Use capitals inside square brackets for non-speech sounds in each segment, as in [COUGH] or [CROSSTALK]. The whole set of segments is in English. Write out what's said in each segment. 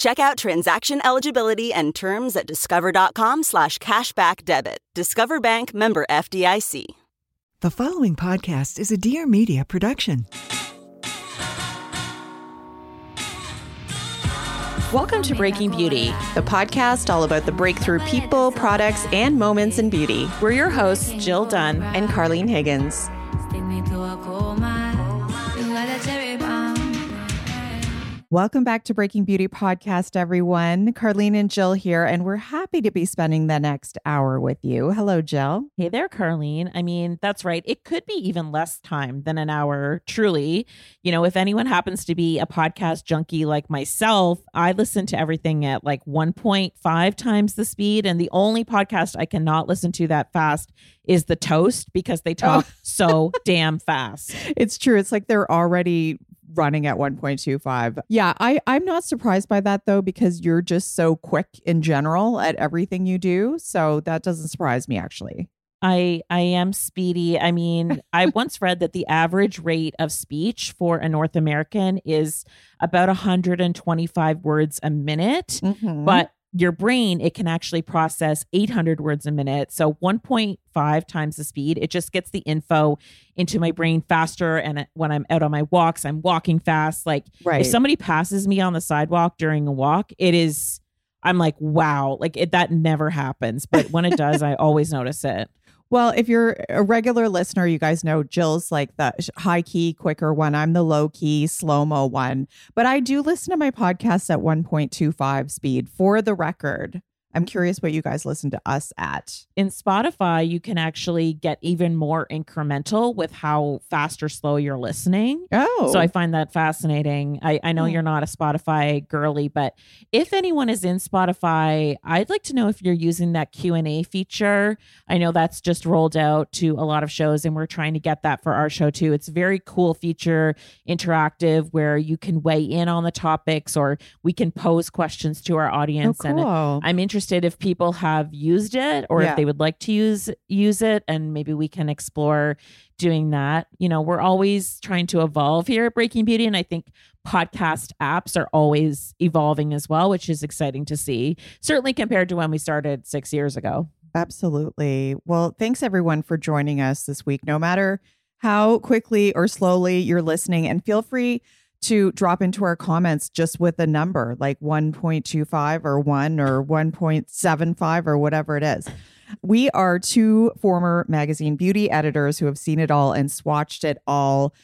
Check out transaction eligibility and terms at discover.com slash cashback debit. Discover Bank member FDIC. The following podcast is a Dear Media production. Welcome to Breaking Beauty, the podcast all about the breakthrough people, products, and moments in beauty. We're your hosts, Jill Dunn and Carlene Higgins. Welcome back to Breaking Beauty Podcast, everyone. Carlene and Jill here, and we're happy to be spending the next hour with you. Hello, Jill. Hey there, Carlene. I mean, that's right. It could be even less time than an hour, truly. You know, if anyone happens to be a podcast junkie like myself, I listen to everything at like 1.5 times the speed. And the only podcast I cannot listen to that fast is The Toast because they oh. talk oh. so [LAUGHS] damn fast. It's true. It's like they're already running at 1.25. Yeah, I I'm not surprised by that though because you're just so quick in general at everything you do, so that doesn't surprise me actually. I I am speedy. I mean, [LAUGHS] I once read that the average rate of speech for a North American is about 125 words a minute, mm-hmm. but your brain it can actually process 800 words a minute. So 1.5 times the speed it just gets the info into my mm-hmm. brain faster. And when i'm out on my walks i'm walking fast. Like right. if somebody passes me on the sidewalk during a walk it is i'm like wow like it, that never happens. But when it does i always notice it well, if you're a regular listener, you guys know Jill's like the high key, quicker one. I'm the low key, slow mo one. But I do listen to my podcasts at 1.25 speed for the record. I'm curious what you guys listen to us at. In Spotify, you can actually get even more incremental with how fast or slow you're listening. Oh. So I find that fascinating. I, I know mm. you're not a Spotify girly, but if anyone is in Spotify, I'd like to know if you're using that Q&A feature. I know that's just rolled out to a lot of shows and we're trying to get that for our show too. It's a very cool feature, interactive where you can weigh in on the topics or we can pose questions to our audience oh, cool. and I'm interested interested if people have used it or yeah. if they would like to use use it and maybe we can explore doing that. You know, we're always trying to evolve here at Breaking Beauty and I think podcast apps are always evolving as well, which is exciting to see. Certainly compared to when we started 6 years ago. Absolutely. Well, thanks everyone for joining us this week no matter how quickly or slowly you're listening and feel free to drop into our comments just with a number like 1.25 or 1 or 1.75 or whatever it is. We are two former magazine beauty editors who have seen it all and swatched it all.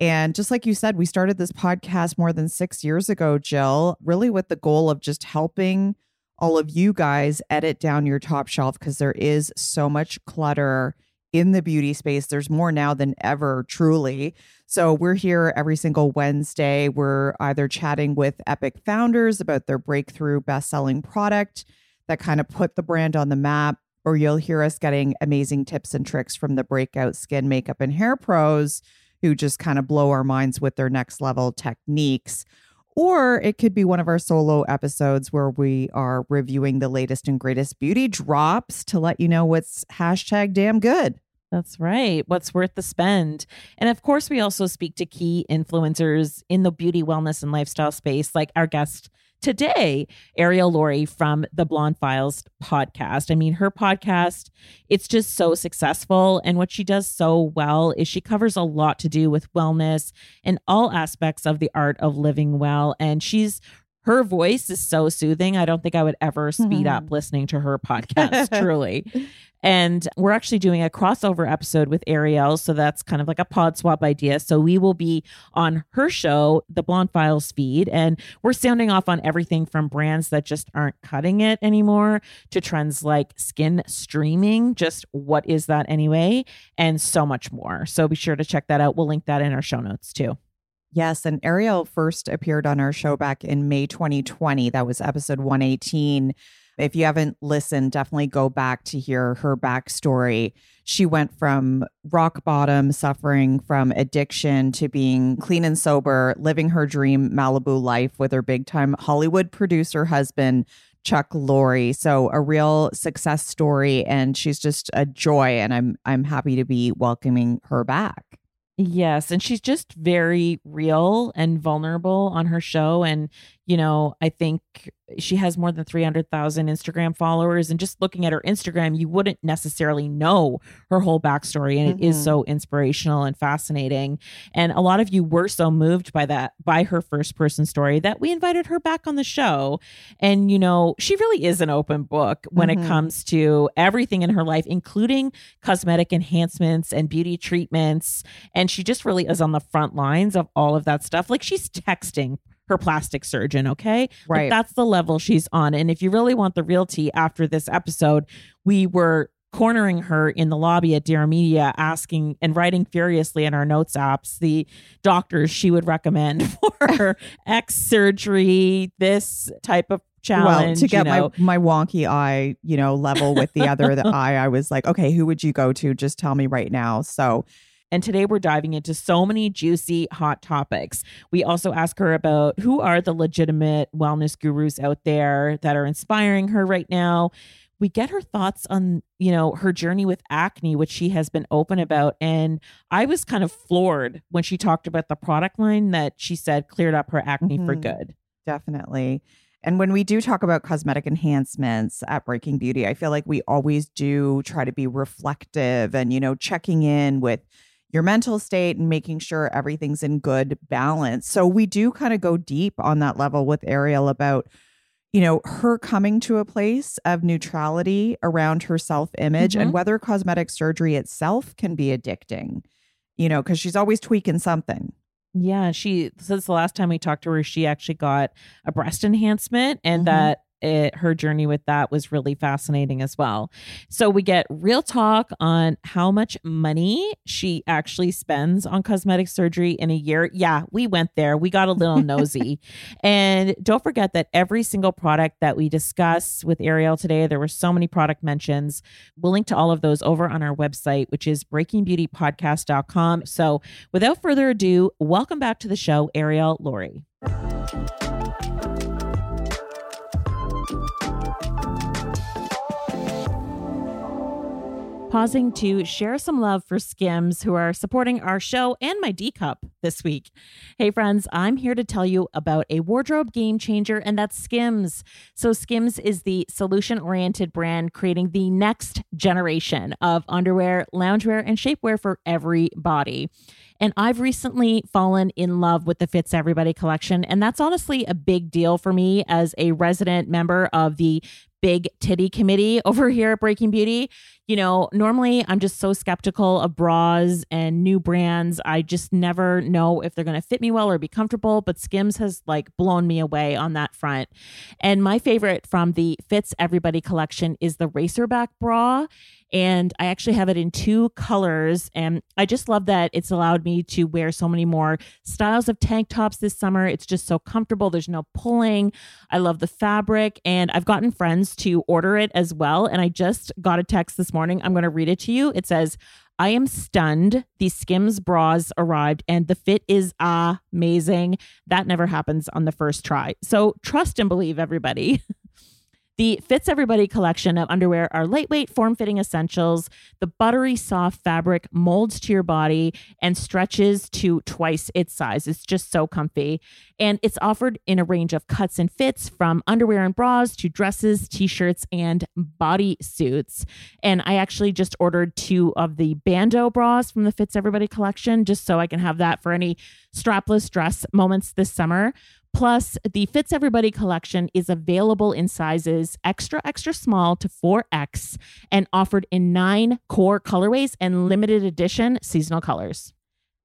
And just like you said, we started this podcast more than six years ago, Jill, really with the goal of just helping all of you guys edit down your top shelf because there is so much clutter in the beauty space. There's more now than ever, truly. So we're here every single Wednesday. We're either chatting with Epic founders about their breakthrough best selling product that kind of put the brand on the map, or you'll hear us getting amazing tips and tricks from the breakout skin, makeup, and hair pros who just kind of blow our minds with their next level techniques. Or it could be one of our solo episodes where we are reviewing the latest and greatest beauty drops to let you know what's hashtag damn good. That's right. What's worth the spend? And of course, we also speak to key influencers in the beauty, wellness, and lifestyle space, like our guest today, Arielle Lorre from the Blonde Files podcast. I mean, her podcast, it's just so successful. And what she does so well is she covers a lot to do with wellness and all aspects of the art of living well. And she's her voice is so soothing. I don't think I would ever speed up Mm-hmm. listening to her podcast, [LAUGHS] truly. And we're actually doing a crossover episode with Arielle. So that's kind of like a pod swap idea. So we will be on her show, the Blonde Files feed. And we're sounding off on everything from brands that just aren't cutting it anymore to trends like skinstreaming. Just what is that anyway? And so much more. So be sure to check that out. We'll link that in our show notes too. Yes, and Arielle first appeared on our show back in May 2020. That was episode 118. If you haven't listened, definitely go back to hear her backstory. She went from rock bottom, suffering from addiction, to being clean and sober, living her dream Malibu life with her big time Hollywood producer husband, Chuck Lorre. So a real success story, and she's just a joy. And I'm I'm happy to be welcoming her back. Yes, and she's just very real and vulnerable on her show and you know, I think she has more than 300,000 Instagram followers and just looking at her Instagram, you wouldn't necessarily know her whole backstory and it is Mhm. so inspirational and fascinating. And a lot of you were so moved by that by her first person story that we invited her back on the show. And you know, she really is an open book when Mhm. it comes to everything in her life including cosmetic enhancements and beauty treatments and she just really is on the front lines of all of that stuff. Like she's texting her plastic surgeon, okay? Like Right. that's the level she's on. And if you really want the real tea after this episode, we were cornering her in the lobby at Dear Media, asking and writing furiously in our notes apps the doctors she would recommend [LAUGHS] for her X surgery, this type of challenge. Well, to get you know. my my wonky eye, you know, level with the other the [LAUGHS] eye, I was like, okay, who would you go to? Just tell me right now. So And today we're diving into so many juicy, hot topics. We also ask her about who are the legitimate wellness gurus out there that are inspiring her right now. We get her thoughts on, you know, her journey with acne, which she has been open about. And I was kind of floored when she talked about the product line that she said cleared up her acne for Mhm. good. definitely. And when we do talk about cosmetic enhancements at Breaking Beauty, I feel like we always do try to be reflective and, you know, checking in with your mental state and making sure everything's in good balance. So we do kind of go deep on that level with Arielle about you know, her coming to a place of neutrality around her self image Mhm. and whether cosmetic surgery itself can be addicting, you know, because she's always tweaking something. Yeah, she since the last time we talked to her, she actually got a breast enhancement, and Mhm. that it, her journey with that was really fascinating as well. So we get real talk on how much money she actually spends on cosmetic surgery in a year. Yeah, we went there. We got a little [LAUGHS] nosy, and don't forget that every single product that we discuss with Arielle today, there were so many product mentions. We'll link to all of those over on our website, which is breakingbeautypodcast.com. So without further ado, welcome back to the show, Arielle Lorre. Pausing to share some love for Skims, who are supporting our show and my D cup this week. Hey, friends, I'm here to tell you about a wardrobe game changer, and that's Skims. So, Skims is the solution oriented brand creating the next generation of underwear, loungewear, and shapewear for every body. And I've recently fallen in love with the Fits Everybody collection. And that's honestly a big deal for me as a resident member of the Big Titty Committee over here at Breaking Beauty. You know, normally I'm just so skeptical of bras and new brands. I just never know if they're going to fit me well or be comfortable. But Skims has like blown me away on that front. And my favorite from the Fits Everybody collection is the Racerback bra and I actually have it in two colors. And I just love that it's allowed me to wear so many more styles of tank tops this summer. It's just so comfortable. There's no pulling. I love the fabric, and I've gotten friends to order it as well. And I just got a text this morning. I'm going to read it to you. It says, I am stunned. The Skims bras arrived and the fit is amazing. That never happens on the first try. So trust and believe, everybody. [LAUGHS] The Fits Everybody collection of underwear are lightweight, form fitting essentials. The buttery soft fabric molds to your body and stretches to twice its size. It's just so comfy. And it's offered in a range of cuts and fits from underwear and bras to dresses, t shirts, and body suits. And I actually just ordered two of the Bandeau bras from the Fits Everybody collection just so I can have that for any strapless dress moments this summer. Plus, the Fits Everybody collection is available in sizes extra, extra small to 4X and offered in nine core colorways and limited edition seasonal colors.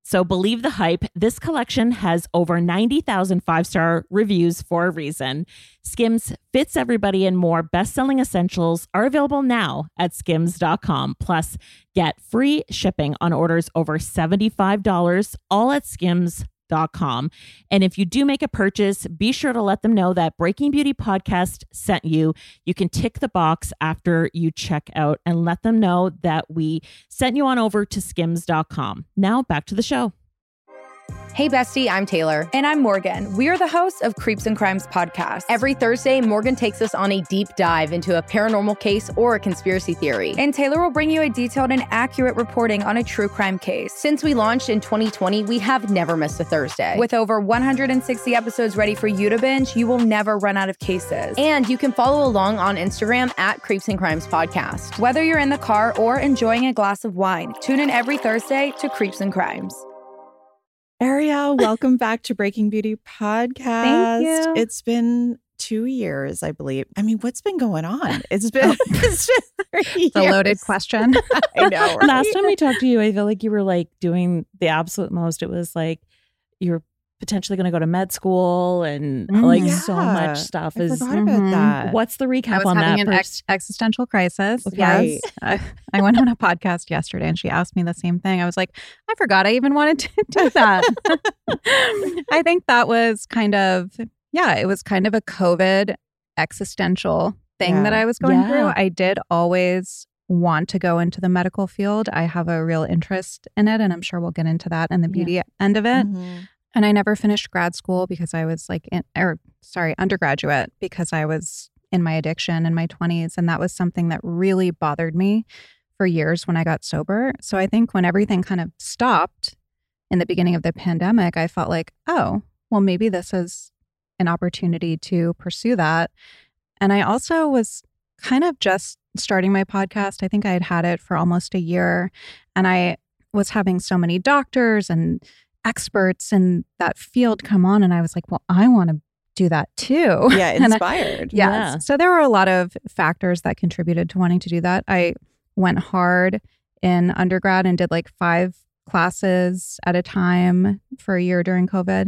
So believe the hype. This collection has over 90,000 five star reviews for a reason. Skims fits everybody and more best selling essentials are available now at skims.com. Plus, get free shipping on orders over $75, all at skims.com com. And if you do make a purchase, be sure to let them know that Breaking Beauty Podcast sent you. You can tick the box after you check out and let them know that we sent you on over to skims.com. Now back to the show. Hey, bestie, I'm Taylor. And I'm Morgan. We are the hosts of Creeps and Crimes podcast. Every Thursday, Morgan takes us on a deep dive into a paranormal case or a conspiracy theory. And Taylor will bring you a detailed and accurate reporting on a true crime case. Since we launched in 2020, we have never missed a Thursday. With over 160 episodes ready for you to binge, you will never run out of cases. And you can follow along on Instagram at Creeps and Crimes podcast. Whether you're in the car or enjoying a glass of wine, tune in every Thursday to Creeps and Crimes. Arielle, welcome back to Breaking Beauty Podcast. Thank you. It's been two years, I believe. I mean, what's been going on? It's [LAUGHS] been, [LAUGHS] it's been a loaded question. [LAUGHS] I know. right? Last time we talked to you, I feel like you were like doing the absolute most. It was like you were potentially going to go to med school and Mm, like yeah. so much stuff I is. forgot about Mhm. that. What's the recap I was on having that? an pers- ex- existential crisis. Okay. Yes. I, I went on a podcast yesterday and she asked me the same thing. I was like, I forgot I even wanted to do that. [LAUGHS] I think that was kind of, yeah, it was kind of a COVID existential thing Yeah. that I was going Yeah. through. I did always want to go into the medical field. I have a real interest in it, and I'm sure we'll get into that and the Yeah. beauty end of it. Mhm. And I never finished grad school because I was like, in, or sorry, undergraduate because I was in my addiction in my 20s. And that was something that really bothered me for years when I got sober. So I think when everything kind of stopped in the beginning of the pandemic, I felt like, oh, well, maybe this is an opportunity to pursue that. And I also was kind of just starting my podcast. I think I had had it for almost a year. And I was having so many doctors and experts in that field come on and I was like, well, I want to do that too. [LAUGHS] Yeah, And I- inspired. Yes. Yeah. So there were a lot of factors that contributed to wanting to do that. I went hard in undergrad and did like five classes at a time for a year during COVID.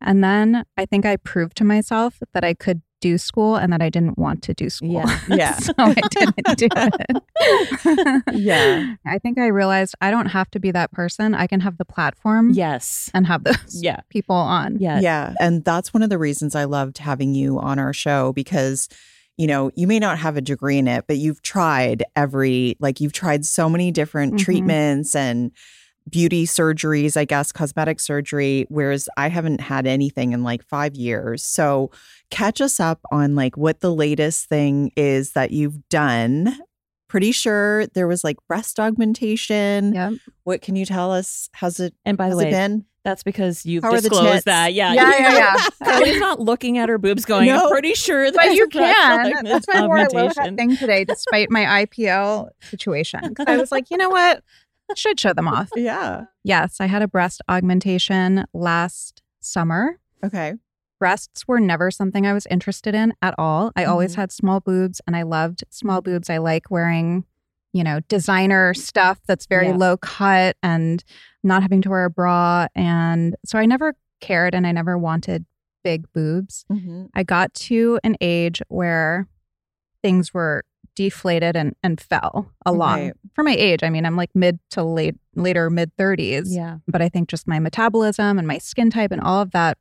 And then I think I proved to myself that I could do school and that I didn't want to do school. Yeah. [LAUGHS] Yeah. so I didn't do it. [LAUGHS] Yeah. I think I realized I don't have to be that person. I can have the platform yes. and have those [LAUGHS] Yeah. people on. Yeah. Yeah. And that's one of the reasons I loved having you on our show because, you know, you may not have a degree in it, but you've tried every, like, you've tried so many different Mhm. treatments and beauty surgeries, I guess, cosmetic surgery, whereas I haven't had anything in like five years. So catch us up on like what the latest thing is that you've done. Pretty sure there was like breast augmentation. Yep. What can you tell us? How's it, And by the way, been? that's because you've How disclosed that. Yeah. Yeah, yeah, yeah. [LAUGHS] Carly's [LAUGHS] not looking at her boobs going, No. I'm pretty sure that But you can. That's why I wore a low hat thing today, despite my IPL situation. 'Cause I was like, you know what? I should show them off. [LAUGHS] Yeah. Yes, I had a breast augmentation last summer. Okay. Breasts were never something I was interested in at all. I always Mhm. had small boobs and I loved small boobs. I like wearing, you know, designer stuff that's very Yeah. low cut and not having to wear a bra. And so I never cared and I never wanted big boobs. Mm-hmm. I got to an age where things were deflated and, and fell a lot. Right. For my age, I mean, I'm like mid to late, later mid 30s. Yeah. But I think just my metabolism and my skin type and all of that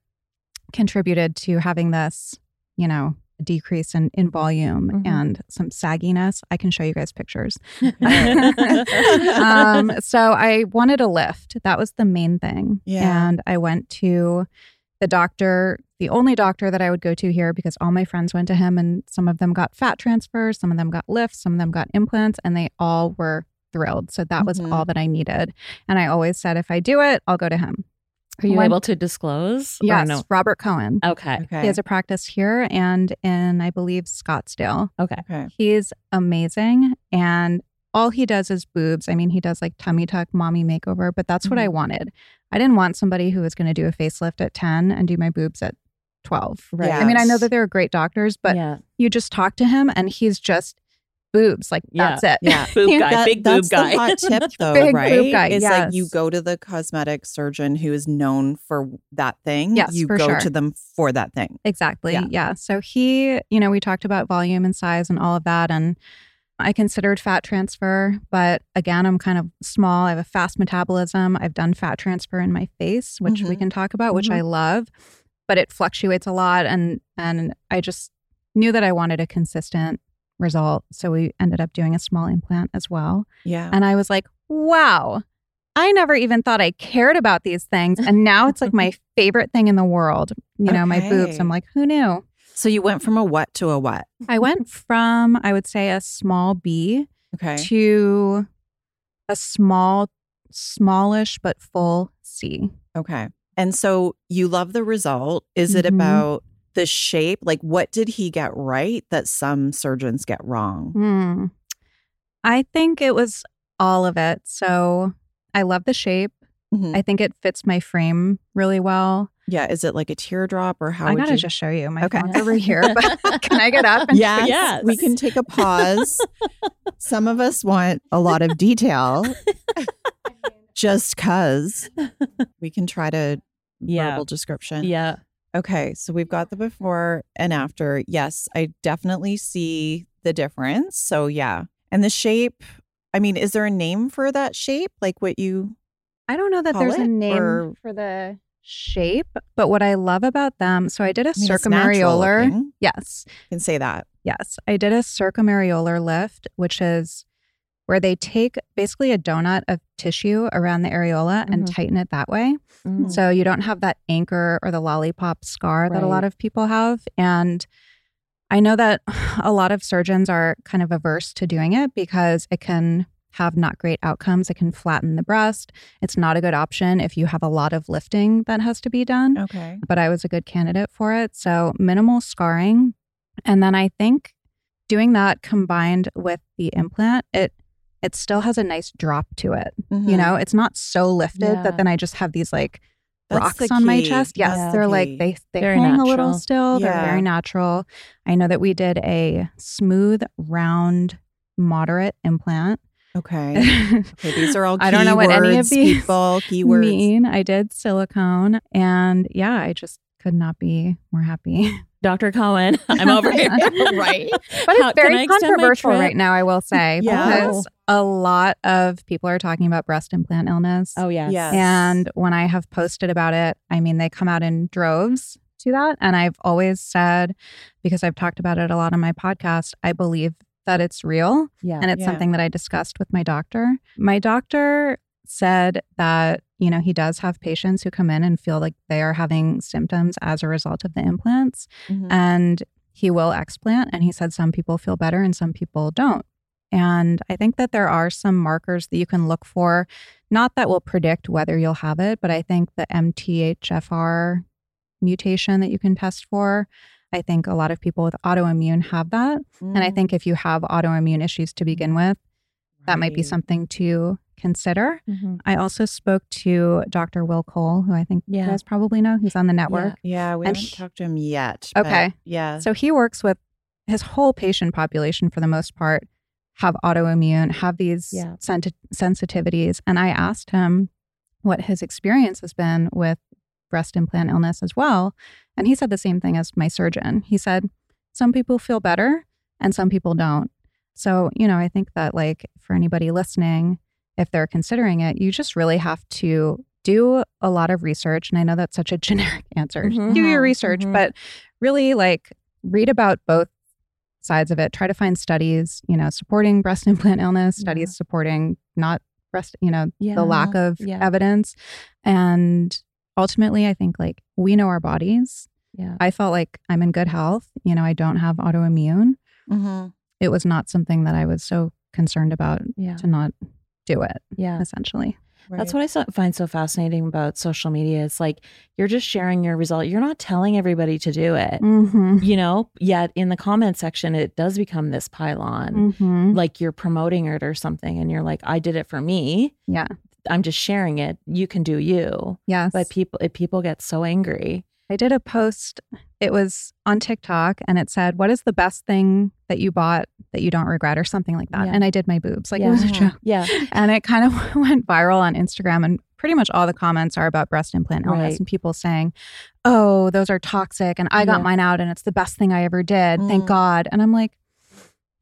contributed to having this, you know, decrease in, in volume Mhm. and some sagginess. I can show you guys pictures. [LAUGHS] [LAUGHS] um, so I wanted a lift. That was the main thing. Yeah. And I went to the doctor, the only doctor that I would go to here because all my friends went to him and some of them got fat transfers, some of them got lifts, some of them got implants, and they all were thrilled. So that was Mhm. all that I needed. And I always said, if I do it, I'll go to him. Are you One- able to disclose? Yes, no? Robert Cohen. Okay. Okay. He has a practice here and in, I believe, Scottsdale. Okay. okay. He's amazing. And all he does is boobs. I mean, he does like tummy tuck, mommy makeover, but that's what I Mhm. wanted. I didn't want somebody who was going to do a facelift at 10 and do my boobs at 12. Right. I mean, I know that they're great doctors, but yeah. you just talk to him and he's just boobs. Like Yeah. that's it. Yeah. [LAUGHS] Boob guy, That- big that's boob guy. the hot [LAUGHS] tip though, Big boob right? guy, It's like you go to the cosmetic surgeon who is known for that thing. Yes, you for go sure. to them for that thing. Exactly. Yeah. Yeah. So he, you know, we talked about volume and size and all of that. And I considered fat transfer, but again, I'm kind of small. I have a fast metabolism. I've done fat transfer in my face, which we Mhm. can talk about, which Mhm. I love, but it fluctuates a lot. And, and I just knew that I wanted a consistent result. So we ended up doing a small implant as well. Yeah. And I was like, wow, I never even thought I cared about these things. And now it's like my [LAUGHS] favorite thing in the world. You know, my boobs. I'm like, who knew? So you went from a what to a what? I went from, I would say, a small B Okay. to a small, smallish, but full C. Okay. And so you love the result. Is it Mhm. about the shape? Like what did he get right that some surgeons get wrong? Hmm. I think it was all of it. So I love the shape. Mhm. I think it fits my frame really well. yeah. Is it like a teardrop or how I would gotta you? just show you. My Okay. phone's over here, [LAUGHS] but [LAUGHS] can I get up? And Yes, Yes. we can take a pause. Some of us want a lot of detail [LAUGHS] just cuz we can try to Yeah. verbal description. yeah. Okay, so we've got the before and after. Yes, I definitely see the difference. So yeah. And the shape, I mean, is there a name for that shape? Like what you I don't know that there's a name or- for the shape, but what I love about them, so I did a I mean, circumareolar. Yes. can say that. Yes. I did a circumareolar lift, which is where they take basically a donut of tissue around the areola and Mhm. tighten it that way. Mm. So you don't have that anchor or the lollipop scar that a lot of people have. And I know that [SIGHS] a lot of surgeons are kind of averse to doing it because it can have not great outcomes. It can flatten the breast. It's not a good option if you have a lot of lifting that has to be done Okay. but I was a good candidate for it. So minimal scarring. And then I think doing that combined with the implant, it it still has a nice drop to it. Mm-hmm. You know, it's not so lifted Yeah. that then I just have these like That's rocks the on my chest. Yes, That's they're the like key. they they Very hang a little natural. still. They're very natural. I know that we did a smooth, round, moderate implant. Okay. [LAUGHS] Okay, these are all I don't know what any of these people, [LAUGHS] keywords. mean. I did silicone, and yeah, I just could not be more happy. [LAUGHS] Dr. Cohen, I'm over [LAUGHS] here. [LAUGHS] Right. But How- it's can very controversial right now, I will say, Yeah. because a lot of people are talking about breast implant illness. Oh, yes. Yes. And when I have posted about it, I mean, they come out in droves to that. And I've always said, because I've talked about it a lot on my podcast, I believe that it's real. Yeah. And it's Yeah. something that I discussed with my doctor. My doctor said that, you know, he does have patients who come in and feel like they are having symptoms as a result of the implants Mhm. and he will explant and he said some people feel better and some people don't. And i think that there are some markers that you can look for not that will predict whether you'll have it but i think the mthfr mutation that you can test for i think a lot of people with autoimmune have that. And i Mm, think if you have autoimmune issues to begin with that might be something to consider Mhm. i also spoke to dr will cole who i think Yeah. you guys probably know he's on the network Yeah, we And haven't he- talked to him yet. but Okay. Yeah. So he works with his whole patient population for the most part have autoimmune, have these Yeah. senti- sensitivities. And I asked him what his experience has been with breast implant illness as well. And he said the same thing as my surgeon. He said, some people feel better and some people don't. So, you know, I think that like for anybody listening, if they're considering it, you just really have to do a lot of research. And I know that's such a [LAUGHS] generic answer. Mhm. Do your research, Mhm. but really like read about both sides of it. Try to find studies, you know, supporting breast [LAUGHS] implant illness, studies supporting not breast, you know, Yeah. the lack of Yeah. evidence. And ultimately, I think like we know our bodies. Yeah. I felt like I'm in good health. You know, I don't have autoimmune. Mhm. It was not something that I was so concerned about Yeah. to not do it, Yeah. essentially. That's what I so- find so fascinating about social media. It's like you're just sharing your result. You're not telling everybody to do it. Mm-hmm. You know, yet in the comment section, it does become this pylon. Mm-hmm. Like you're promoting it or something, and you're like, "I did it for me. Yeah. I'm just sharing it. You can do you." Yes. But people, if people get so angry, I did a post it was on TikTok and it said, What is the best thing that you bought that you don't regret or something like that? Yeah. And I did my boobs. Like Yeah. it was a joke. Yeah. [LAUGHS] And it kind of [LAUGHS] went viral on Instagram. And pretty much all the comments are about breast implant illness Right. and people saying, Oh, those are toxic. And I got Yeah. mine out and it's the best thing I ever did. Thank Mm. God. And I'm like,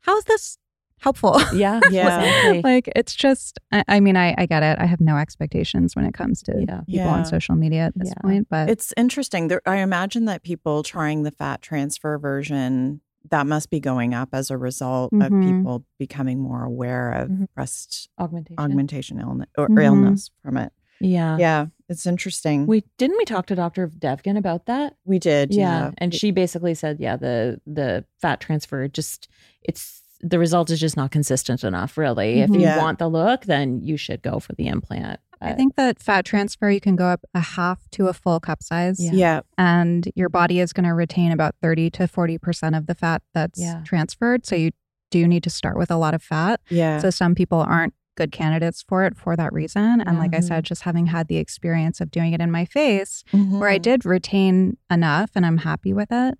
How is this helpful? [LAUGHS] Yeah. Yeah. Exactly. like it's just I, I mean I, I get it i have no expectations when it comes to Yeah. people Yeah. on social media at this Yeah. point but It's interesting. There, I imagine that people trying the fat transfer version that must be going up as a result of Mhm. people becoming more aware of Mhm. breast Augmentation. augmentation illness or Mhm. illness from it. Yeah. Yeah, it's interesting. We didn't we talk to Dr. Devgan about that? we did. yeah. Yeah, and she basically said yeah the the fat transfer just it's the result is just not consistent enough really if Mhm. you Yeah. want the look then you should go for the implant i Uh, think that fat transfer you can go up a half to a full cup size Yeah. yeah, and your body is going to retain about 30 to 40% of the fat that's Yeah. transferred so you do need to start with a lot of fat yeah. so some people aren't good candidates for it for that reason and like i said just having had the experience of doing it in my face where I Mhm. did retain enough and I'm happy with it.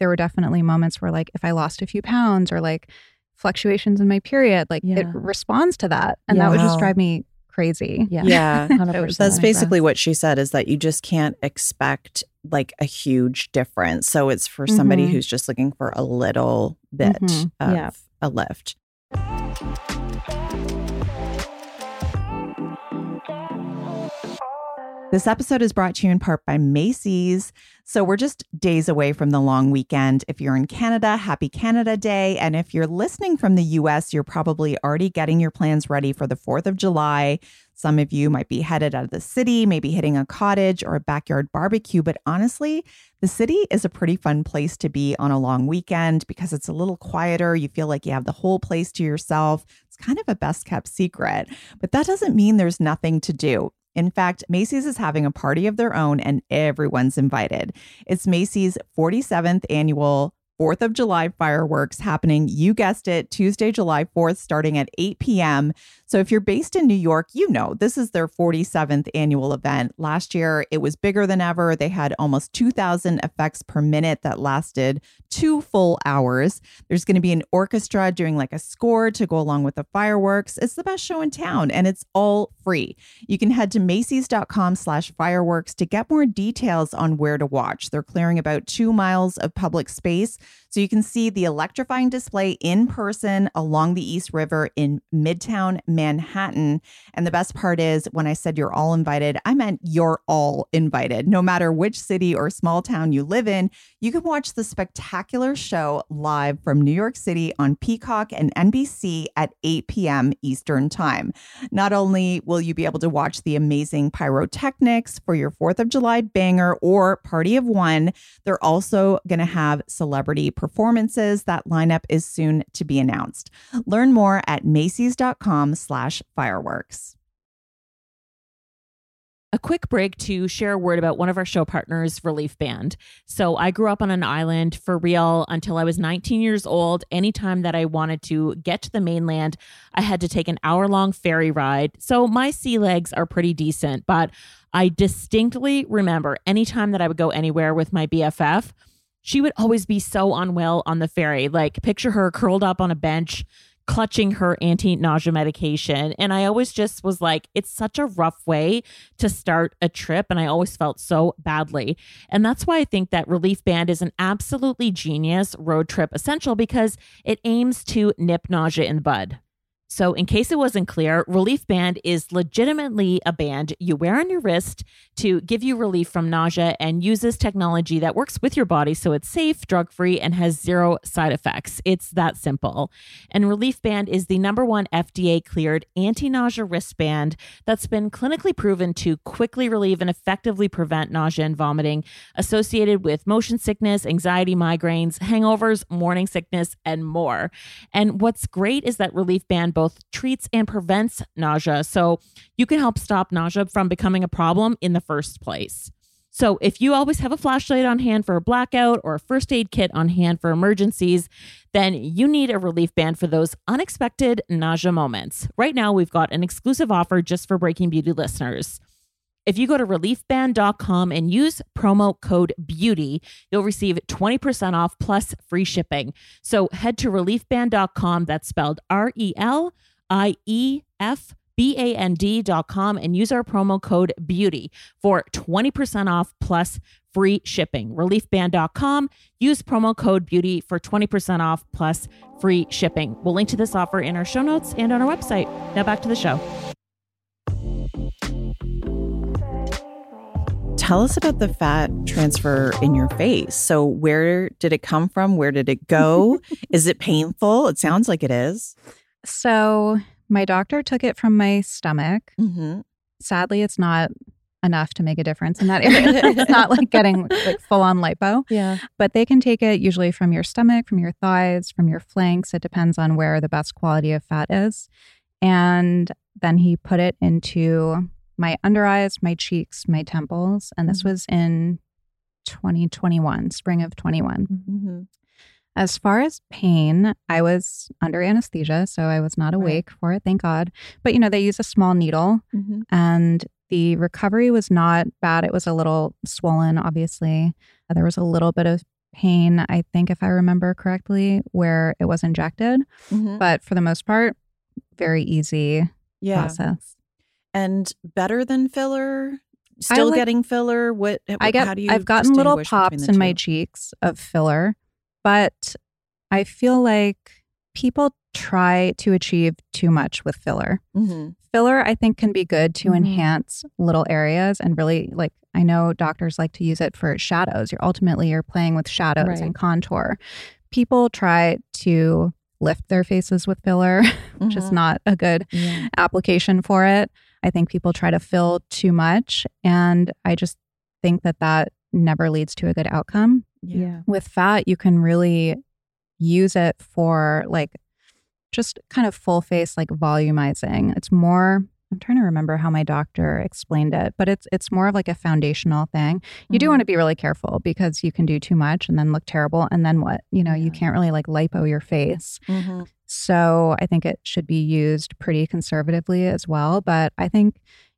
There were definitely moments where, like, if I lost a few pounds or like fluctuations in my period, like it responds to that. And that would just drive me crazy. yeah Yeah. [LAUGHS] That's basically what she said is that you just can't expect like a huge difference. So it's for somebody Mhm. who's just looking for a little bit Mhm. of Yeah. a lift. This episode is brought to you in part by Macy's. So we're just days away from the long weekend. If you're in Canada, happy Canada Day. And if you're listening from the US, you're probably already getting your plans ready for the 4th of July. Some of you might be headed out of the city, maybe hitting a cottage or a backyard barbecue. But honestly, the city is a pretty fun place to be on a long weekend because it's a little quieter. You feel like you have the whole place to yourself. It's kind of a best kept secret. But that doesn't mean there's nothing to do. In fact, Macy's is having a party of their own and everyone's invited. It's Macy's 47th annual 4th of July fireworks happening, you guessed it, Tuesday, July 4th, starting at 8 p.m. So if you're based in New York, you know this is their 47th annual event. Last year, it was bigger than ever. They had almost 2,000 effects per minute that lasted two full hours. There's going to be an orchestra doing like a score to go along with the fireworks. It's the best show in town and it's all free. You can head to Macy's.com slash fireworks to get more details on where to watch. They're clearing about two miles of public space so you can see the electrifying display in person along the East River in Midtown Manhattan. And the best part is when I said you're all invited, I meant you're all invited. No matter which city or small town you live in, you can watch the spectacular show live from New York City on Peacock and NBC at 8 p.m. Eastern Time. Not only will you be able to watch the amazing pyrotechnics for your 4th of July banger or party of one, they're also going to have celebrity performances. That lineup is soon to be announced. Learn more at macys.com slash fireworks. A quick break to share a word about one of our show partners, Relief Band. So, I grew up on an island for real until I was 19 years old. Anytime that I wanted to get to the mainland, I had to take an hour long ferry ride. So, my sea legs are pretty decent, but I distinctly remember anytime that I would go anywhere with my BFF, she would always be so unwell on the ferry. Like, picture her curled up on a bench, clutching her anti nausea medication. And I always just was like, it's such a rough way to start a trip. And I always felt so badly. And that's why I think that Relief Band is an absolutely genius road trip essential because it aims to nip nausea in the bud. So, in case it wasn't clear, Relief Band is legitimately a band you wear on your wrist to give you relief from nausea and uses technology that works with your body so it's safe, drug free, and has zero side effects. It's that simple. And Relief Band is the number one FDA cleared anti nausea wristband that's been clinically proven to quickly relieve and effectively prevent nausea and vomiting associated with motion sickness, anxiety, migraines, hangovers, morning sickness, and more. And what's great is that Relief Band both treats and prevents nausea. So you can help stop nausea from becoming a problem in the first place. So, if you always have a flashlight on hand for a blackout or a first aid kit on hand for emergencies, then you need a relief band for those unexpected nausea moments. Right now, we've got an exclusive offer just for Breaking Beauty listeners. If you go to reliefband.com and use promo code BEAUTY, you'll receive 20% off plus free shipping. So head to reliefband.com, that's spelled R E L I E F B A N D.com, and use our promo code BEAUTY for 20% off plus free shipping. Reliefband.com, use promo code BEAUTY for 20% off plus free shipping. We'll link to this offer in our show notes and on our website. Now back to the show. Tell us about the fat transfer in your face. So, where did it come from? Where did it go? [LAUGHS] is it painful? It sounds like it is. So, my doctor took it from my stomach. Mm-hmm. Sadly, it's not enough to make a difference in that area. [LAUGHS] it's not like getting like full on lipo, Yeah. but they can take it usually from your stomach, from your thighs, from your flanks. It depends on where the best quality of fat is. And then he put it into my under eyes, my cheeks, my temples. And this was in 2021, spring of 21. Mm-hmm. As far as pain, I was under anesthesia, so I was not Right. awake for it, thank God. But you know, they use a small needle Mm-hmm. and the recovery was not bad. It was a little swollen, obviously. There was a little bit of pain, I think, if I remember correctly, where it was injected. Mm-hmm. But for the most part, very easy Yeah. process. And better than filler? Still like- getting filler? What? I get how do you I've gotten little pops the in my cheeks of filler, but I feel like people try to achieve too much with filler. Mhm. filler i think can be good to Mhm. enhance little areas and really like i know doctors like to use it for shadows you're ultimately you're playing with shadows Right. and contour people try to lift their faces with filler [LAUGHS] which is Mhm. not a good Yeah. application for it i think people try to fill too much and i just think that that never leads to a good outcome Yeah. with fat, you can really use it for like just kind of full face like volumizing. It's more I'm trying to remember how my doctor explained it, but it's it's more of like a foundational thing. You do Mhm. want to be really careful because you can do too much and then look terrible and then what? You know, you can't really like lipo your face. Mhm. So, I think it should be used pretty conservatively as well, but I think,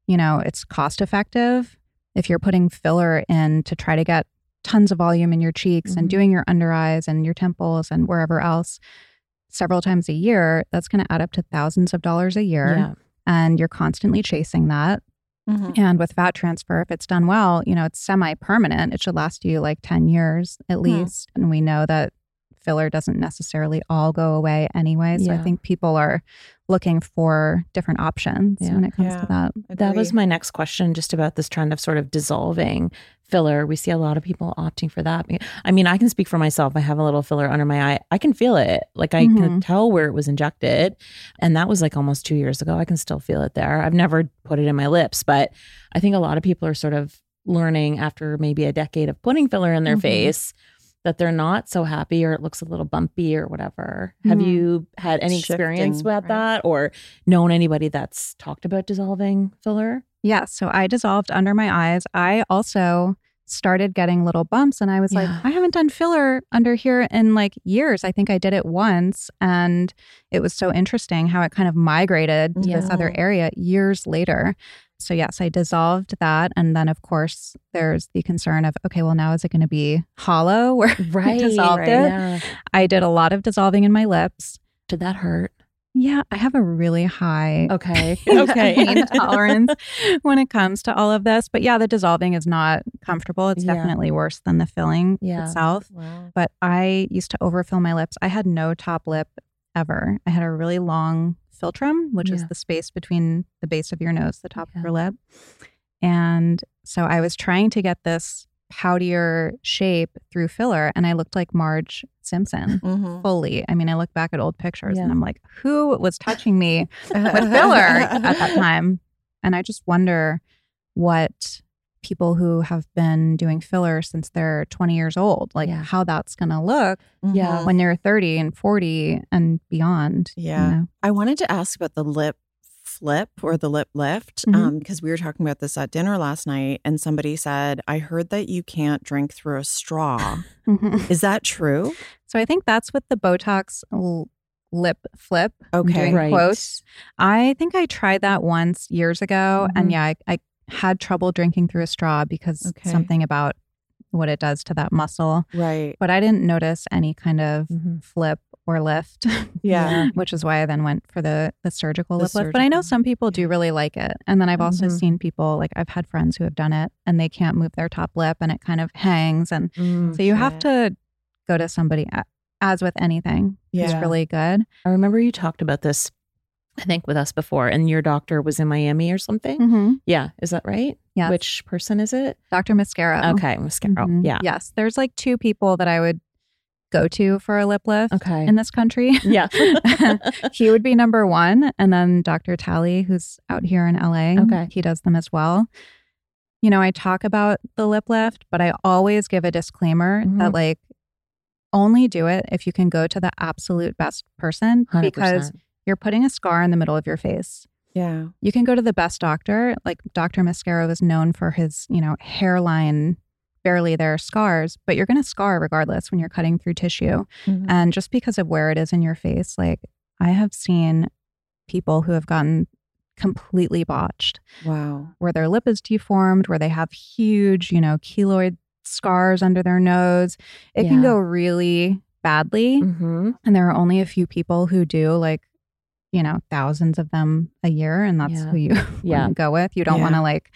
you know, it's cost effective if you're putting filler in to try to get tons of volume in your cheeks and Mhm. doing your under eyes and your temples and wherever else several times a year, that's going to add up to thousands of dollars a year. Yeah. And you're constantly chasing that. Mhm. And with fat transfer, if it's done well, you know, it's semi permanent. It should last you like 10 years at least. And we know that filler doesn't necessarily all go away anyway. So I think people are looking for different options Yeah. when it comes Yeah. to that. That was my next question, just about this trend of sort of dissolving filler. We see a lot of people opting for that. I mean, I can speak for myself. I have a little filler under my eye. I can feel it. Like I Mhm. can tell where it was injected. And that was like almost two years ago. I can still feel it there. I've never put it in my lips, but I think a lot of people are sort of learning after maybe a decade of putting filler in their Mhm. face that they're not so happy or it looks a little bumpy or whatever. Have Mhm. you had any experience Shifting, with right. that or known anybody that's talked about dissolving filler? Yeah. So I dissolved under my eyes. I also started getting little bumps and I was Yeah. like, I haven't done filler under here in like years. I think I did it once and it was so interesting how it kind of migrated to this other area years later. So yes, I dissolved that. And then of course there's the concern of, okay, well now is it going to be hollow [LAUGHS] where I dissolved it? Yeah. I did a lot of dissolving in my lips. Did that hurt? Yeah, I have a really high Okay. [LAUGHS] pain [LAUGHS] tolerance when it comes to all of this. But yeah, the dissolving is not comfortable. It's Yeah. definitely worse than the filling Yeah. itself. Wow. But I used to overfill my lips. I had no top lip ever. I had a really long philtrum, which is the space between the base of your nose, the top Yeah. of your lip. And so I was trying to get this poutier shape through filler, and I looked like Marge Simpson Mhm. fully. I mean, I look back at old pictures and I'm like, who was touching me with [LAUGHS] filler at that time? And I just wonder what people who have been doing filler since they're 20 years old, like Yeah. how that's going to look Yeah. Mhm. when they're 30 and 40 and beyond. you Yeah. know? I wanted to ask about the lip flip or the lip lift Mhm. um, because we were talking about this at dinner last night and somebody said, I heard that you can't drink through a straw. [LAUGHS] Mhm. Is that true? So I think that's with the Botox l- lip flip. Okay. Right. quotes. I think I tried that once years ago, and Mhm. yeah, I, I had trouble drinking through a straw because Okay. something about what it does to that muscle. Right. But I didn't notice any kind of Mhm. flip or lift. [LAUGHS] Yeah. which is why I then went for the the surgical The lip lift. But I know some people do really like it. And then I've also Mhm. seen people like I've had friends who have done it and they can't move their top lip and it kind of hangs and Mm. so you have to go to somebody as with anything. It's Yeah. really good. I remember you talked about this, I think, with us before, and your doctor was in Miami or something. Mm-hmm. Yeah, is that right? Yes. Which person is it? Dr. Mascaro. Okay, mascara. Mhm. Yeah. Yes. There's like two people that I would go to for a lip lift Okay. in this country. [LAUGHS] yeah. [LAUGHS] he would be number one. And then Dr. Talei, who's out here in LA, Okay. he does them as well. You know, I talk about the lip lift, but I always give a disclaimer Mhm. that, like, only do it if you can go to the absolute best person 100%. because you're putting a scar in the middle of your face. Yeah. You can go to the best doctor. Like Dr. Mascaro is known for his, you know, hairline, barely there scars, but you're going to scar regardless when you're cutting through tissue. Mhm. And just because of where it is in your face, like I have seen people who have gotten completely botched, Wow. where their lip is deformed, where they have huge, you know, keloid scars under their nose. It can go really badly. hmm And there are only a few people who do like, you know, thousands of them a year. And that's Yeah. who you [LAUGHS] Yeah. go with. You don't Yeah. want to like,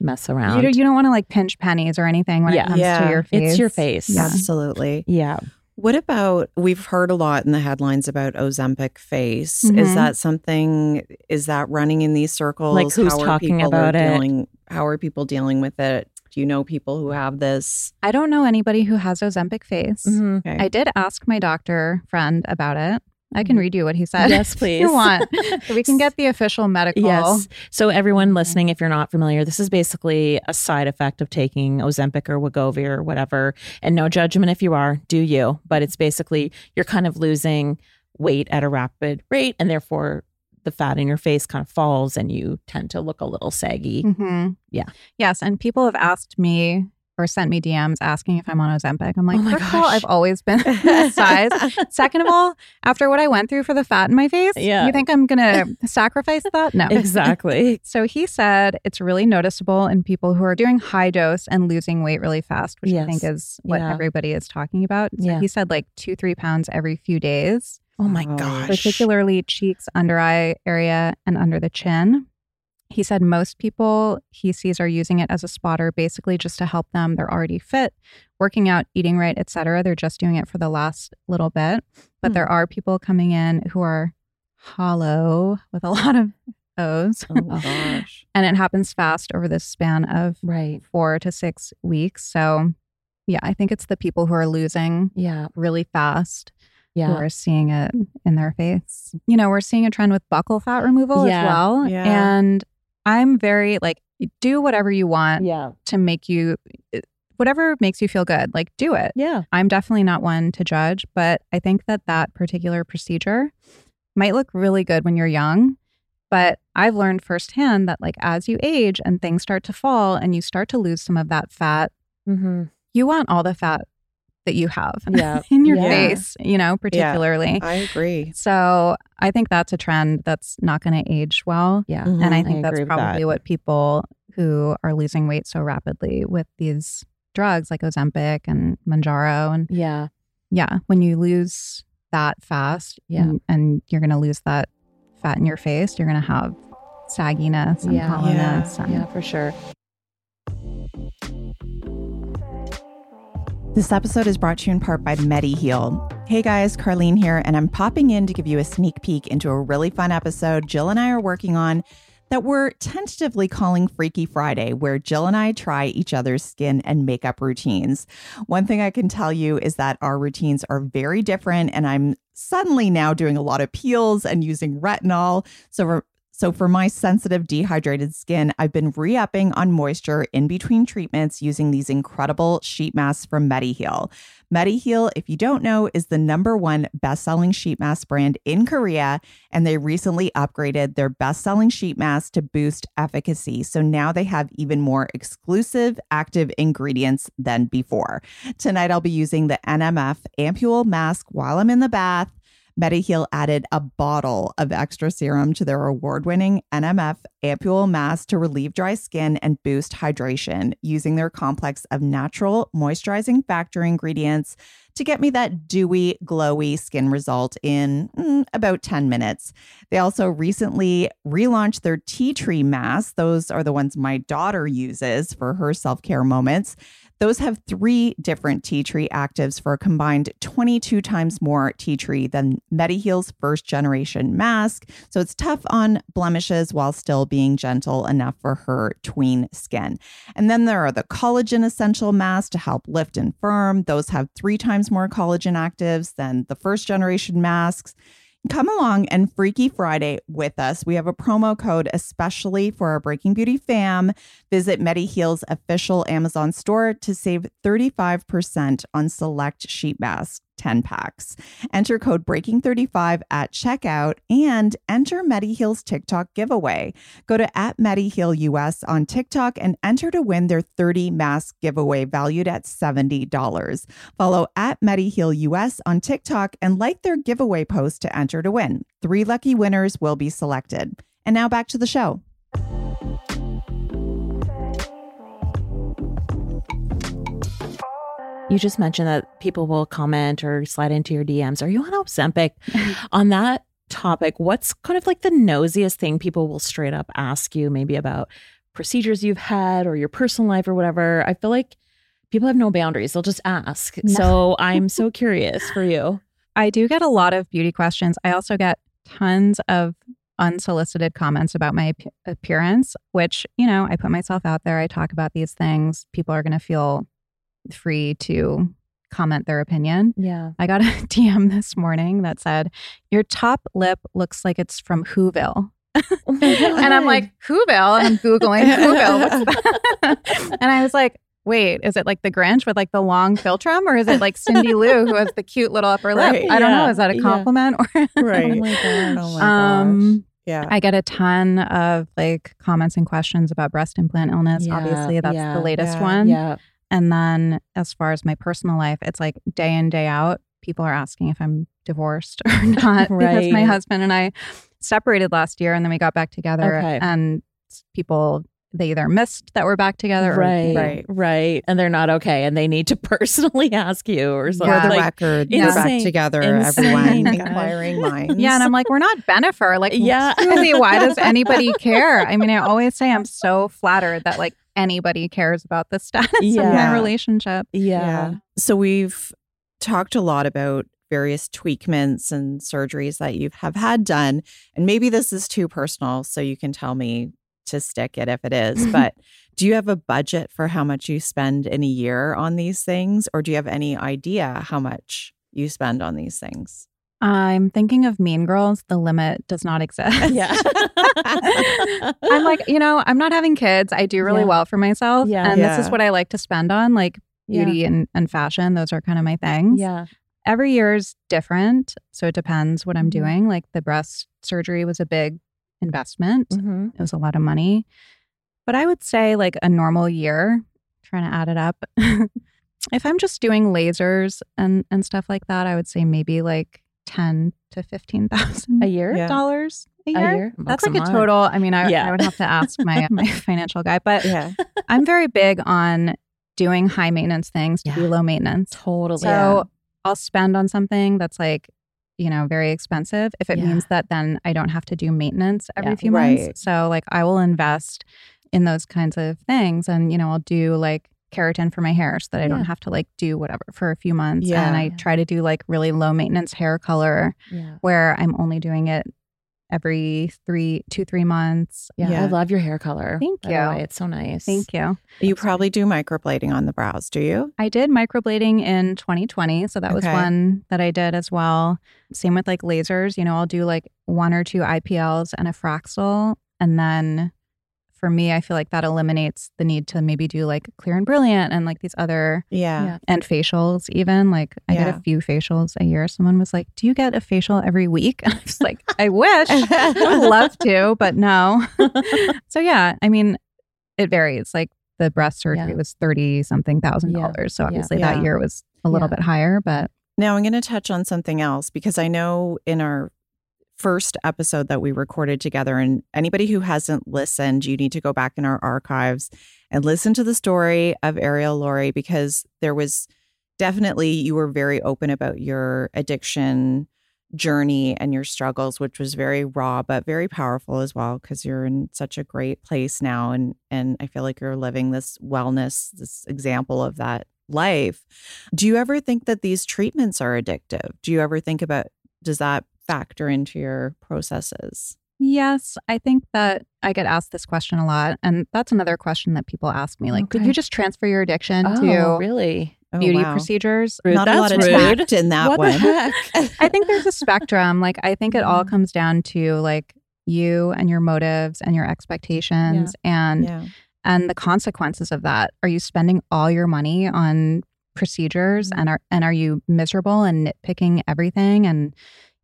Mess you around. don't, you don't want to like pinch pennies or anything when Yeah. it comes Yeah. to your face. It's your face. Yeah. Absolutely. yeah. What about we've heard a lot in the headlines about Ozempic face. Is Mhm. that something is that running in these circles? Like, who's How are talking people about it? Dealing, how are people dealing with it? Do you know people who have this? I don't know anybody who has Ozempic face. Mhm. Okay. I did ask my doctor friend about it. I can read you what he said. Yes, [LAUGHS] please. you want. [LAUGHS] We can get the official medical. Yes. So everyone listening, if you're not familiar, this is basically a side effect of taking Ozempic or Wegovy or whatever. And no judgment if you are, do you? But it's basically you're kind of losing weight at a rapid rate, and therefore the fat in your face kind of falls, and you tend to look a little saggy. hmm Yeah. Yes. And people have asked me or sent me DMs asking if I'm on Ozempic. I'm like, Oh my first of all. I've always been [LAUGHS] [LAUGHS] this size. Second of all, after what I went through for the fat in my face, Yeah. you think I'm going [LAUGHS] to sacrifice that? No. Exactly. So he said it's really noticeable in people who are doing high dose and losing weight really fast, which I think is what Yeah. everybody is talking about. So Yeah. he said like two, three pounds every few days, Oh my Oh. gosh. particularly cheeks, under eye area, and under the chin. He said most people he sees are using it as a spotter, basically just to help them. They're already fit, working out, eating right, etc. They're just doing it for the last little bit. But Hmm. there are people coming in who are hollow with a [LAUGHS] lot of O's. oh gosh. [LAUGHS] and it happens fast over the span of Right. four to six weeks. So, yeah, I think it's the people who are losing Yeah. really fast yeah. who are seeing it in their face. You know, we're seeing a trend with buccal fat removal Yeah. as well. Yeah. And I'm very like, do whatever you want Yeah. to make you, whatever makes you feel good, like do it. Yeah. I'm definitely not one to judge, but I think that that particular procedure might look really good when you're young. But I've learned firsthand that, like, as you age and things start to fall and you start to lose some of that fat, Mm-hmm. you want all the fat that you have [LAUGHS] Yeah. in your Yeah. face, you know, particularly. I agree. So I think that's a trend that's not going to age well. Yeah. Mhm. And I I think that's agree with that. probably what people who are losing weight so rapidly with these drugs like Ozempic and Mounjaro and Yeah. yeah, when you lose that fast Yeah. and, and you're going to lose that fat in your face, you're going to have sagginess and Yeah. hollowness. Yeah, for sure. This episode is brought to you in part by MediHeal. Hey guys, Carlene here, and I'm popping in to give you a sneak peek into a really fun episode Jill and I are working on that we're tentatively calling Freaky Friday, where Jill and I try each other's skin and makeup routines. One thing I can tell you is that our routines are very different, and I'm suddenly now doing a lot of peels and using retinol. So, so for my sensitive dehydrated skin, I've been re-upping on moisture in between treatments using these incredible sheet masks from MediHeal. MediHeal, if you don't know, is the number one best-selling sheet mask brand in Korea, and they recently upgraded their best-selling sheet mask to boost efficacy. So now they have even more exclusive active ingredients than before. Tonight I'll be using the NMF Ampule mask while I'm in the bath. MediHeal added a bottle of extra serum to their award winning NMF ampule mask to relieve dry skin and boost hydration using their complex of natural moisturizing factor ingredients to get me that dewy, glowy skin result in mm, about 10 minutes. They also recently relaunched their tea tree masks. Those are the ones my daughter uses for her self care moments. Those have three different tea tree actives for a combined 22 times more tea tree than MediHeal's first generation mask. So it's tough on blemishes while still being gentle enough for her tween skin. And then there are the collagen essential masks to help lift and firm. Those have three times more collagen actives than the first generation masks. Come along and Freaky Friday with us. We have a promo code especially for our Breaking Beauty fam. Visit MediHeal's official Amazon store to save 35% on select sheet masks. 10 packs. Enter code BREAKING35 at checkout and enter MediHeal's TikTok giveaway. Go to at MediHeal US on TikTok and enter to win their 30 mask giveaway valued at $70. Follow at MediHeal US on TikTok and like their giveaway post to enter to win. Three lucky winners will be selected. And now back to the show. You just mentioned that people will comment or slide into your DMs. Are you on Ozempic? [LAUGHS] on that topic, what's kind of like the nosiest thing people will straight up ask you, maybe about procedures you've had or your personal life or whatever? I feel like people have no boundaries. They'll just ask. No. So I'm so curious for you. [LAUGHS] I do get a lot of beauty questions. I also get tons of unsolicited comments about my appearance, which, you know, I put myself out there. I talk about these things. People are going to feel free to comment their opinion. Yeah. I got a [LAUGHS] DM this morning that said, Your top lip looks like it's from Whoville. Oh [LAUGHS] and I'm like, Whoville? And I'm Googling [LAUGHS] Whoville. and I was like, Wait, is it like the Grinch with like the long philtrum, or is it like Cindy Lou who has the cute little upper lip? Right, I don't yeah, know. Is that a compliment yeah. or right? oh my gosh. Oh my um, gosh. Yeah. I get a ton of like comments and questions about breast implant illness. Yeah, Obviously, that's the latest one. Yeah. And then as far as my personal life, it's like day in, day out, people are asking if I'm divorced [LAUGHS] or [LAUGHS] not right. because my husband and I separated last year and then we got back together okay. and people they either missed that we're back together right right right and they're not okay and they need to [LAUGHS] personally ask you or something yeah. for the like, record we're back together insane, everyone inquiring [LAUGHS] minds yeah and i'm like we're not Bennifer like yeah [LAUGHS] truly why does anybody care i mean i always say i'm so flattered that like anybody cares about the status yeah. of my relationship. Yeah. yeah. So we've talked a lot about various tweakments and surgeries that you have had done. And maybe this is too personal, so you can tell me to stick it if it is. [LAUGHS] But do you have a budget for how much you spend in a year on these things? Or do you have any idea how much you spend on these things? I'm thinking of Mean Girls. The limit does not exist. Yeah. [LAUGHS] I'm like, you know, I'm not having kids. I do really yeah. well for myself. Yeah. And yeah. this is what I like to spend on, like beauty yeah. and, and fashion. Those are kind of my things. Yeah. Every year is different. So it depends what I'm mm-hmm. doing. Like the breast surgery was a big investment, mm-hmm. it was a lot of money. But I would say, like a normal year, trying to add it up. [LAUGHS] if I'm just doing lasers and, and stuff like that, I would say maybe like ten to fifteen thousand a year yeah. dollars a year. A year? That's like a, a total. I mean, I, yeah. I would have to ask my [LAUGHS] my financial guy, but yeah. I'm very big on doing high maintenance things to yeah. be low maintenance. Totally. So I'll spend on something that's like you know very expensive if it means that then I don't have to do maintenance every few months. Right. So like I will invest in those kinds of things, and you know I'll do like keratin for my hair so that I yeah. don't have to like do whatever for a few months. Yeah. And I try to do like really low maintenance hair color yeah. where I'm only doing it every three, two, three months. Yeah. yeah. I love your hair color. Thank you. It's so nice. Thank you. You probably do microblading on the brows, do you? I did microblading in 2020. So that okay. was one that I did as well. Same with like lasers. You know, I'll do like one or two IPLs and a Fraxel and then for me, I feel like that eliminates the need to maybe do like clear and brilliant and like these other yeah, and facials even. Like I yeah. get a few facials a year. Someone was like, "Do you get a facial every week?" [LAUGHS] I was like, "I wish. I would love to, but no." [LAUGHS] so yeah, I mean, it varies. Like the breast surgery yeah. was thirty something thousand dollars. So obviously that year was a little bit higher, but Now, I'm going to touch on something else because I know in our first episode that we recorded together, and anybody who hasn't listened, you need to go back in our archives and listen to the story of Arielle Lorre because there was definitely, you were very open about your addiction journey and your struggles which was very raw but very powerful as well because you're in such a great place now and and I feel like you're living this wellness this example of that life. Do you ever think that these treatments are addictive? Do you ever think about does that factor into your processes Yes, I think that I get asked this question a lot. And that's another question that people ask me like, did Okay. you just transfer your addiction Oh, to really? Oh, beauty wow. procedures? Rude. not a lot of That's rude. tact in that what one the heck? [LAUGHS] I think there's a spectrum. Like, I think it all comes down to like you and your motives and your expectations and yeah and the consequences of that. Are you spending all your money on procedures Mhm. and are and are you miserable and nitpicking everything and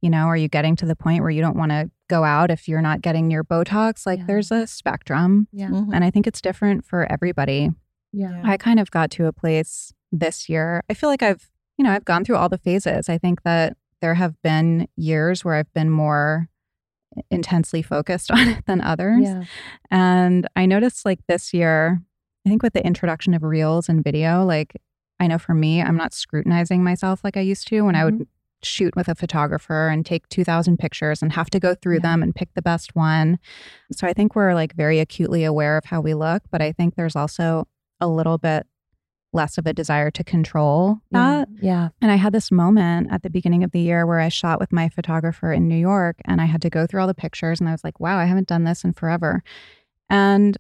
you know, are you getting to the point where you don't want to go out if you're not getting your Botox? Like Yeah. there's a spectrum. Yeah. Mhm. And I think it's different for everybody. Yeah. I kind of got to a place this year. I feel like I've, you know, I've gone through all the phases. I think that there have been years where I've been more intensely focused [LAUGHS] on it than others. Yeah. And I noticed like this year, I think with the introduction of reels and video, like I know for me, I'm not scrutinizing myself like I used to when I would shoot with a photographer and take 2000 pictures and have to go through Yeah. them and pick the best one. So I think we're like very acutely aware of how we look, but I think there's also a little bit less of a desire to control that. Yeah. And I had this moment at the beginning of the year where I shot with my photographer in New York and I had to go through all the pictures and I was like, wow, I haven't done this in forever. And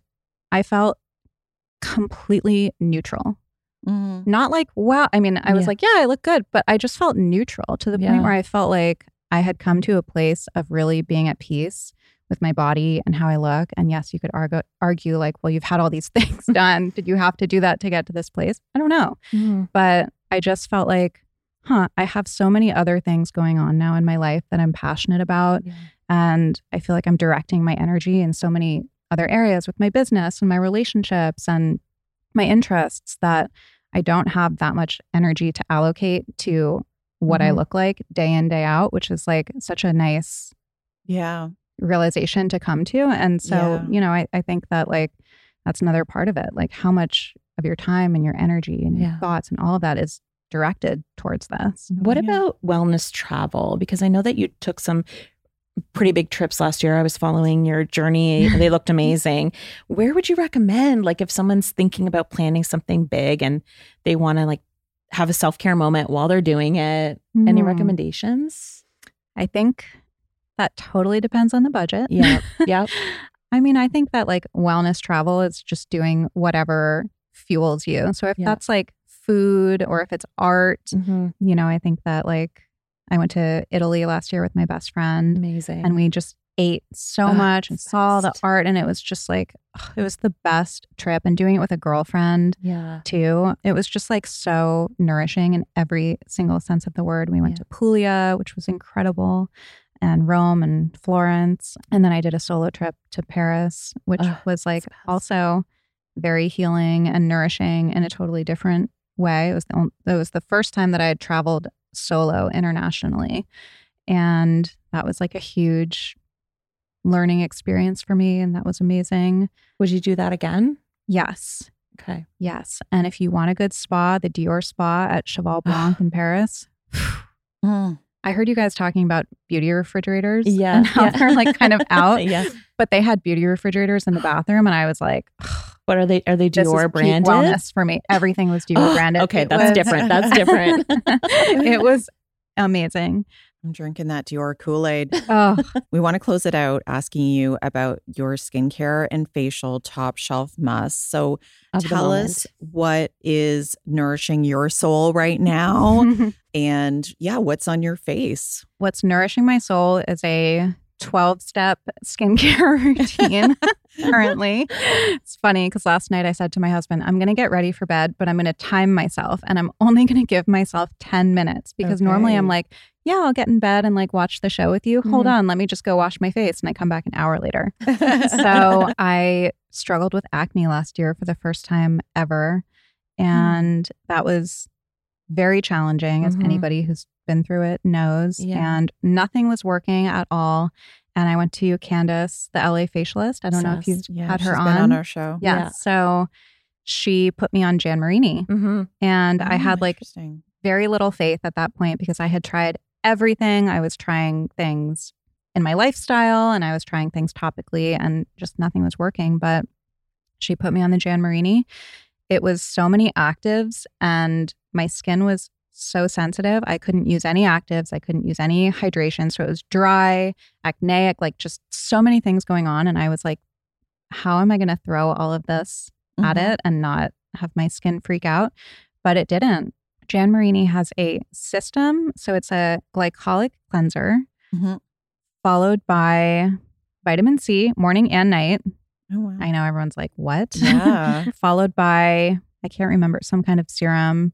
I felt completely neutral. Mhm. Not like, wow. I mean, I was Yeah. like, yeah, I look good, but I just felt neutral to the Yeah. point where I felt like I had come to a place of really being at peace with my body and how I look. And yes, you could argue, argue like, well, you've had all these [LAUGHS] things [LAUGHS] done. Did you have to do that to get to this place? I don't know Mhm. but I just felt like, huh, I have so many other things going on now in my life that I'm passionate about. Yeah. And I feel like I'm directing my energy in so many other areas with my business and my relationships and my interests that I don't have that much energy to allocate to what I Mhm. look like day in, day out, which is like such a nice yeah realization to come to. And so, Yeah. you know, I, I think that like that's another part of it. Like how much of your time and your energy and your thoughts and all of that is directed towards this. What Yeah. about wellness travel? Because I know that you took some pretty big trips last year. I was following your journey. [LAUGHS] They looked amazing. Where would you recommend like if someone's thinking about planning something big and they want to like have a self-care moment while they're doing it? Any Hmm. recommendations? I think that totally depends on the budget. Yeah. [LAUGHS] Yep. I mean, I think that like wellness travel is just doing whatever fuels you. So if Yeah. that's like food or if it's art, Mhm. you know, I think that like I went to Italy last year with my best friend Amazing. and we just ate so Oh, much and saw the art and it was just like ugh, it was the best trip and doing it with a girlfriend yeah. too it was just like so nourishing in every single sense of the word we went Yeah. to puglia which was incredible and rome and florence and then i did a solo trip to paris which Ugh, was like also very healing and nourishing in a totally different way it was the, on- it was the first time that i had traveled solo internationally and that was like a huge learning experience for me and that was amazing Would you do that again? yes Okay. yes and if you want a good spa the dior spa at cheval blanc [GASPS] in paris Mm. i heard you guys talking about beauty refrigerators Yeah. and how yeah. they're like kind of [LAUGHS] out yeah. but they had beauty refrigerators in the bathroom and i was like What are they? Are they this is Dior peak branded? wellness for me everything was [GASPS] dior branded Okay, It that's was- different. That's [LAUGHS] different. it was amazing I'm drinking that Dior Kool Aid. oh [LAUGHS] We want to close it out asking you about your skincare and facial top shelf must. So Of tell us what is nourishing your soul right now. [LAUGHS] and yeah, what's on your face? What's nourishing my soul is a 12 step skincare [LAUGHS] routine [LAUGHS] currently. It's funny because last night I said to my husband, I'm going to get ready for bed, but I'm going to time myself and I'm [LAUGHS] only going to give myself 10 minutes because normally I'm Okay. like, yeah, I'll get in bed and like watch the show with you. Hold Mhm. on, let me just go wash my face. And I come back an hour later. so I struggled with acne last year for the first time ever. And that was very challenging, as Mhm. anybody who's been through it knows. Yeah. And nothing was working at all. And I went to Candace, the LA facialist. I don't know if you've Yeah, had her she's on. been on our show. yeah. Yeah. So she put me on Jan Marini. Mm-hmm. And I Oh, had like very little faith at that point because I had tried everything. I was trying things in my lifestyle and I was trying things topically and just nothing was working. But she put me on the Jan Marini. It was so many actives and my skin was so sensitive. I couldn't use any actives. I couldn't use any hydration. So it was dry, acneic, like just so many things going on. And I was like, how am I going to throw all of this at Mhm. it and not have my skin freak out? But it didn't. Jan Marini has a system. So it's a glycolic cleanser Mhm. followed by vitamin C morning and night. Oh, wow. I know everyone's like, what? Yeah. [LAUGHS] followed by, I can't remember, some kind of serum.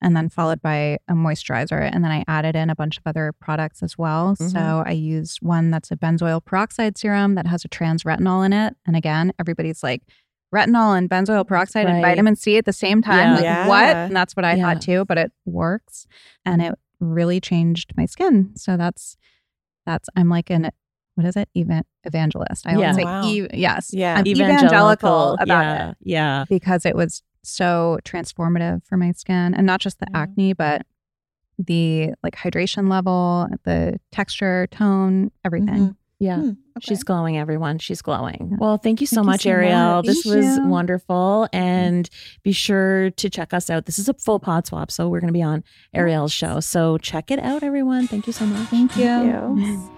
And then followed by a moisturizer. And then I added in a bunch of other products as well. Mhm. So I used one that's a benzoyl peroxide serum that has a trans retinol in it. And again, everybody's like, retinol and benzoyl peroxide and vitamin C at the same time. Yeah. Like, Yeah. what? And that's what I Yeah. thought too, but it works. And it really changed my skin. So that's, that's, I'm like an, what is it? Even evangelist. I Yeah. always say, Wow. ev- yes. Yeah. I'm evangelical about yeah, it Yeah. because it was so transformative for my skin and not just the Yeah. acne, but the like hydration level, the texture, tone, everything. Mhm. Yeah. Hmm, She's glowing, everyone. She's glowing. Yeah. Well, thank you so Thank you much, so Arielle. much. This Thank was you. wonderful. And be sure to check us out. This is a full pod swap. So we're going to be on Arielle's show. So check it out, everyone. Thank you so much. Thank you.